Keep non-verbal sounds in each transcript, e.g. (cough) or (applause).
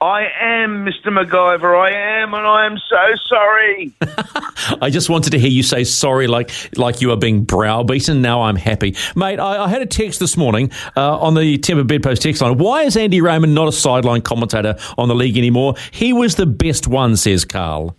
I am Mr. MacGyver. I am, and I am so sorry. (laughs) I just wanted to hear you say sorry, like like you are being browbeaten. Now I'm happy, mate. I, I had a text this morning uh, on the Timber Bedpost text line. Why is Andy Raymond not a sideline commentator on the league anymore? He was the best one, says Carl.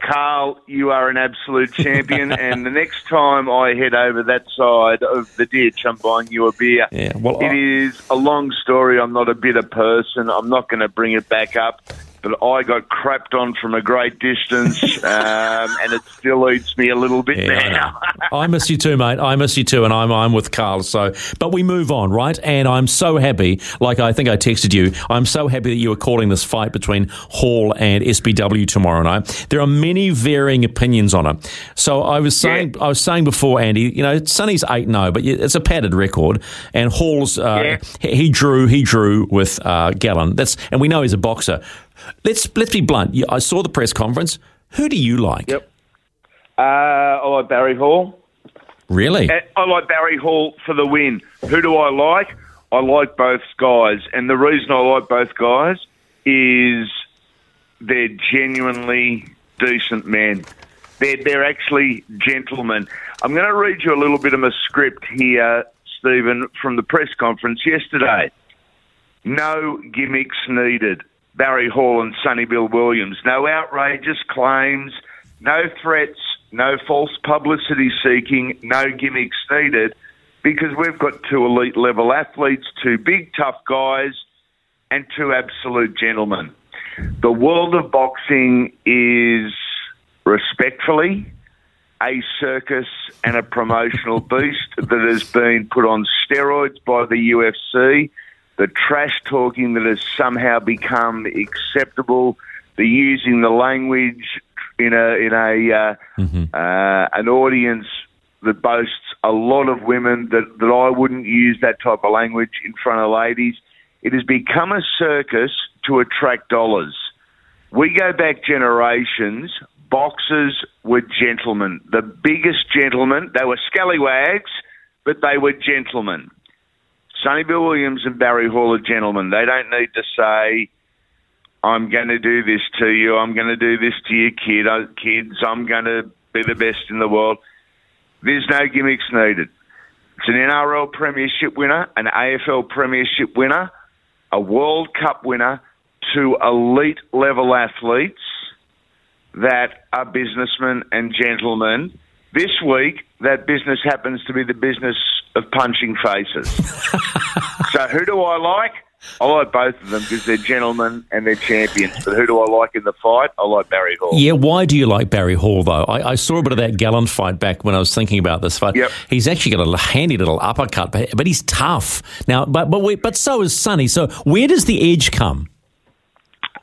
Carl, you are an absolute champion, (laughs) and the next time I head over that side of the ditch, I'm buying you a beer. Yeah, well, it I- is a long story. I'm not a bitter person. I'm not going to bring it back up. But I got crapped on from a great distance, (laughs) um, and it still eats me a little bit Yeah, I now. know. I miss you too, mate. I miss you too, and I'm I'm with Carl. So, but we move on, right? And I'm so happy. Like I think I texted you. I'm so happy that you are calling this fight between Hall and SBW tomorrow night. There are many varying opinions on it. So I was saying, I was saying before, Andy. You know, Sonny's eight zero, but it's a padded record, and Hall's uh, Yeah. he, he drew he drew with uh, Gallen. That's and we know he's a boxer. Let's let's be blunt. I saw the press conference. Who do you like? Yep. Uh, I like Barry Hall. Really? Uh, I like Barry Hall for the win. Who do I like? I like both guys, and the reason I like both guys is they're genuinely decent men. They're they're actually gentlemen. I'm going to read you a little bit of a script here, Stephen, from the press conference yesterday. No gimmicks needed. Barry Hall and Sonny Bill Williams. No outrageous claims, no threats, no false publicity seeking, no gimmicks needed because we've got two elite level athletes, two big tough guys, and two absolute gentlemen. The world of boxing is respectfully a circus and a promotional (laughs) beast that has been put on steroids by the UFC. The trash talking that has somehow become acceptable, the using the language in a in a uh, uh, an audience that boasts a lot of women that, that I wouldn't use that type of language in front of ladies. It has become a circus to attract dollars. We go back generations. Boxers were gentlemen. The biggest gentlemen. They were scallywags, but they were gentlemen. Sonny Bill Williams and Barry Hall are gentlemen. They don't need to say, I'm going to do this to you. I'm going to do this to your kid, uh, kids. I'm going to be the best in the world. There's no gimmicks needed. It's an NRL Premiership winner, an AFL Premiership winner, a World Cup winner, two elite level athletes that are businessmen and gentlemen. This week, that business happens to be the business of punching faces. (laughs) so, who do I like? I like both of them because they're gentlemen and they're champions. But who do I like in the fight? I like Barry Hall. Yeah, why do you like Barry Hall though? I, I saw a bit of that Gallen fight back when I was thinking about this fight. Yep. He's actually got a handy little uppercut, but, but he's tough now. But but we, but so is Sonny. So where does the edge come?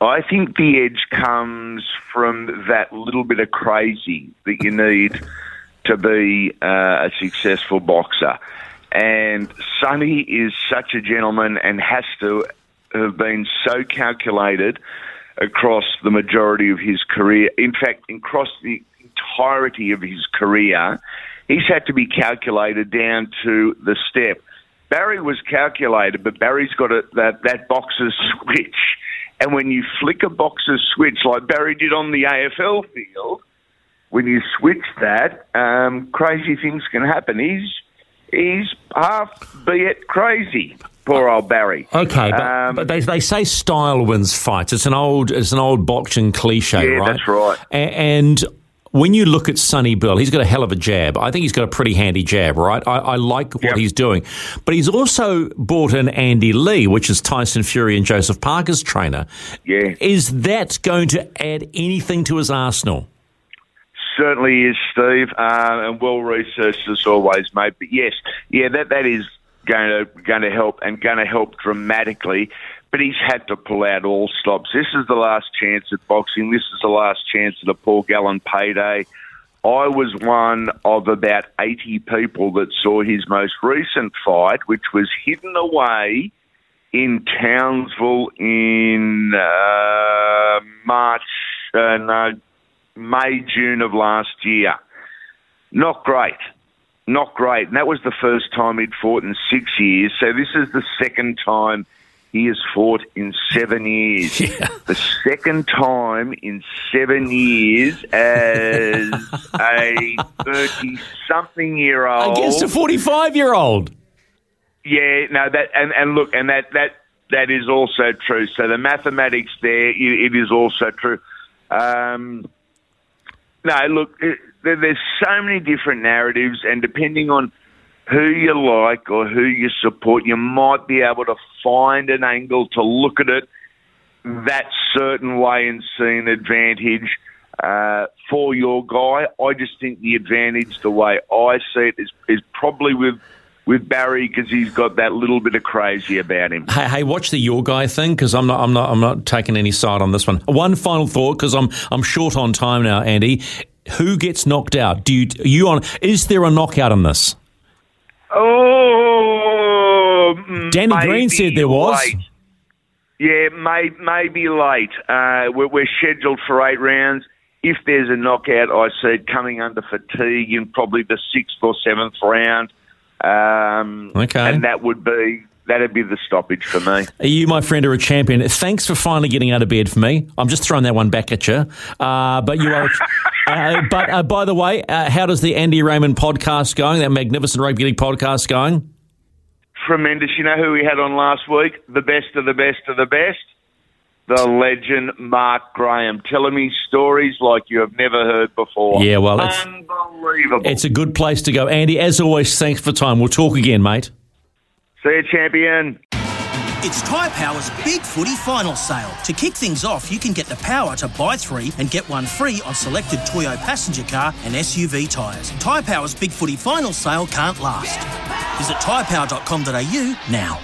I think the edge comes from that little bit of crazy that you need to be uh, a successful boxer. And Sonny is such a gentleman and has to have been so calculated across the majority of his career. In fact, across the entirety of his career, he's had to be calculated down to the step. Barry was calculated, but Barry's got a, that, that boxer's (laughs) switch. And when you flick a boxer's switch like Barry did on the AFL field, when you switch that, um, crazy things can happen. He's he's half be it crazy. Poor old Barry. Okay, but, Um, but they, they say style wins fights. It's an old it's an old boxing cliche, Yeah, right? that's right. A- and when you look at Sonny Bill, he's got a hell of a jab. I think he's got a pretty handy jab, right? I, I like what Yep. he's doing, but he's also brought in Andy Lee, which is Tyson Fury and Joseph Parker's trainer. Yeah. Is that going to add anything to his arsenal? Certainly is, Steve, uh, and well researched as always, mate. But yes, yeah, that that is going to going to help and going to help dramatically. But he's had to pull out all stops. This is the last chance at boxing. This is the last chance at a Paul Gallen payday. I was one of about 80 people that saw his most recent fight, which was hidden away in Townsville in uh, March, uh, no, May, June of last year. Not great. Not great. And that was the first time he'd fought in six years. So this is the second time he has fought in seven years. (laughs) Yeah. The second time in seven years as (laughs) a 30 something year old. Against a forty-five year old. Yeah, no, that and, and look, and that that that is also true. So the mathematics there, it, it is also true. Um, no, look, there's so many different narratives, and depending on who you like or who you support, you might be able to find an angle to look at it that certain way and see an advantage uh, for your guy. I just think the advantage, the way I see it, is is probably with with Barry because he's got that little bit of crazy about him. Hey, hey, watch the your guy thing because I'm not, I'm not, I'm not taking any side on this one. One final thought because I'm, I'm short on time now, Andy. Who gets knocked out? Do you, are you on? Is there a knockout in this? Oh, Danny Green said there was. late. Yeah, may, maybe late. Uh, we're, we're scheduled for eight rounds. If there's a knockout, I see it coming under fatigue in probably the sixth or seventh round. Um, Okay. and that would be that'd be the stoppage for me. You, my friend, are a champion. Thanks for finally getting out of bed for me. I'm just throwing that one back at you. Uh, but you are. (laughs) uh, but uh, by the way, uh, how does the Andy Raymond podcast going? That magnificent rugby league podcast going? Tremendous. You know who we had on last week? The best of the best of the best. The legend Mark Graham, telling me stories like you have never heard before. Yeah, well, it's- unbelievable. It's a good place to go, Andy. As always, thanks for time. We'll talk again, mate. See you, champion. It's Tyre Power's Big Footy Final Sale. To kick things off, you can get the power to buy three and get one free on selected Toyo passenger car and SUV tyres. Tyre Power's Big Footy Final Sale can't last. Visit tyrepower.com.au now.